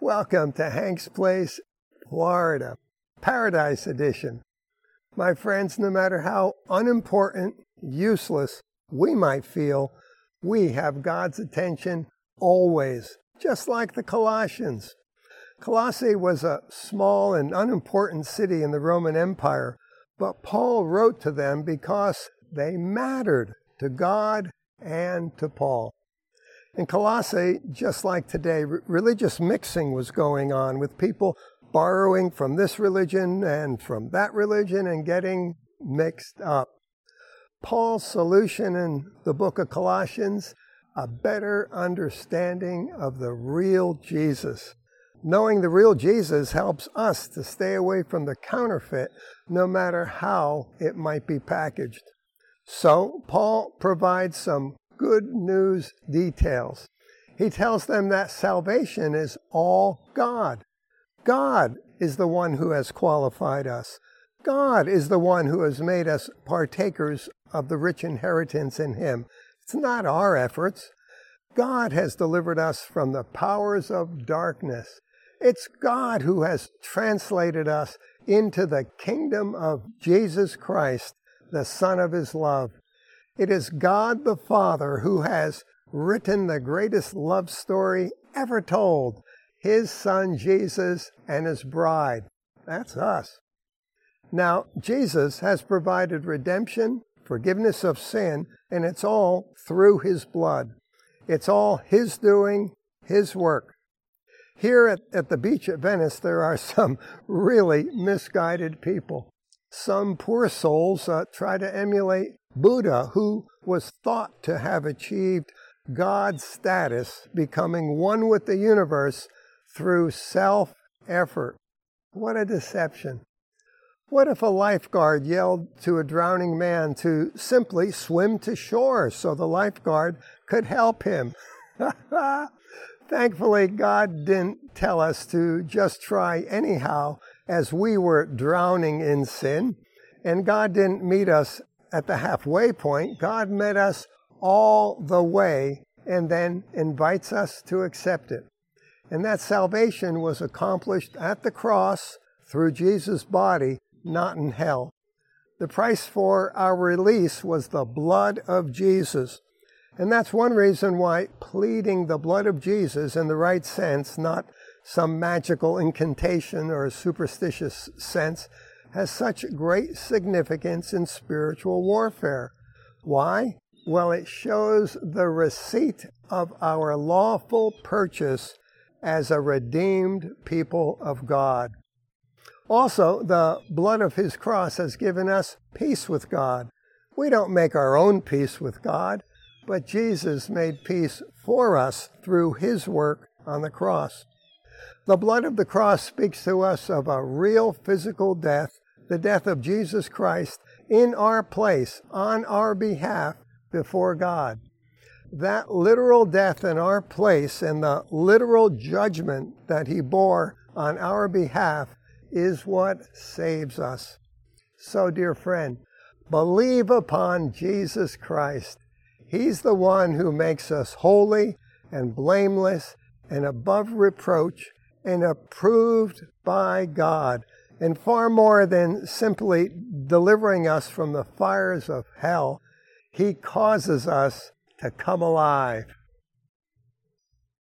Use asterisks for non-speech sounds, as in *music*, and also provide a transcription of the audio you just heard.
Welcome to Hank's Place, Florida, Paradise Edition. My friends, no matter how unimportant, useless we might feel, we have God's attention always, just like the Colossians. Colossae was a small and unimportant city in the Roman Empire, but Paul wrote to them because they mattered to God and to Paul. In Colossae, just like today, religious mixing was going on with people borrowing from this religion and from that religion and getting mixed up. Paul's solution in the book of Colossians a better understanding of the real Jesus. Knowing the real Jesus helps us to stay away from the counterfeit, no matter how it might be packaged. So, Paul provides some good news details. He tells them that salvation is all God. God is the one who has qualified us. God is the one who has made us partakers of the rich inheritance in Him. It's not our efforts. God has delivered us from the powers of darkness. It's God who has translated us into the kingdom of Jesus Christ, the Son of His love. It is God the Father who has written the greatest love story ever told His Son Jesus and His bride. That's us. Now, Jesus has provided redemption forgiveness of sin, and it's all through His blood. It's all His doing, His work. Here at, at the beach at Venice, there are *laughs* some really misguided people. Some poor souls uh, try to emulate Buddha, who was thought to have achieved God's status, becoming one with the universe through self effort. What a deception. What if a lifeguard yelled to a drowning man to simply swim to shore so the lifeguard could help him? *laughs* Thankfully, God didn't tell us to just try anyhow as we were drowning in sin. And God didn't meet us at the halfway point. God met us all the way and then invites us to accept it. And that salvation was accomplished at the cross through Jesus' body not in hell. The price for our release was the blood of Jesus. And that's one reason why pleading the blood of Jesus in the right sense, not some magical incantation or a superstitious sense, has such great significance in spiritual warfare. Why? Well, it shows the receipt of our lawful purchase as a redeemed people of God. Also, the blood of his cross has given us peace with God. We don't make our own peace with God, but Jesus made peace for us through his work on the cross. The blood of the cross speaks to us of a real physical death, the death of Jesus Christ in our place, on our behalf, before God. That literal death in our place and the literal judgment that he bore on our behalf is what saves us. So, dear friend, believe upon Jesus Christ. He's the one who makes us holy and blameless and above reproach and approved by God, and far more than simply delivering us from the fires of hell, He causes us to come alive.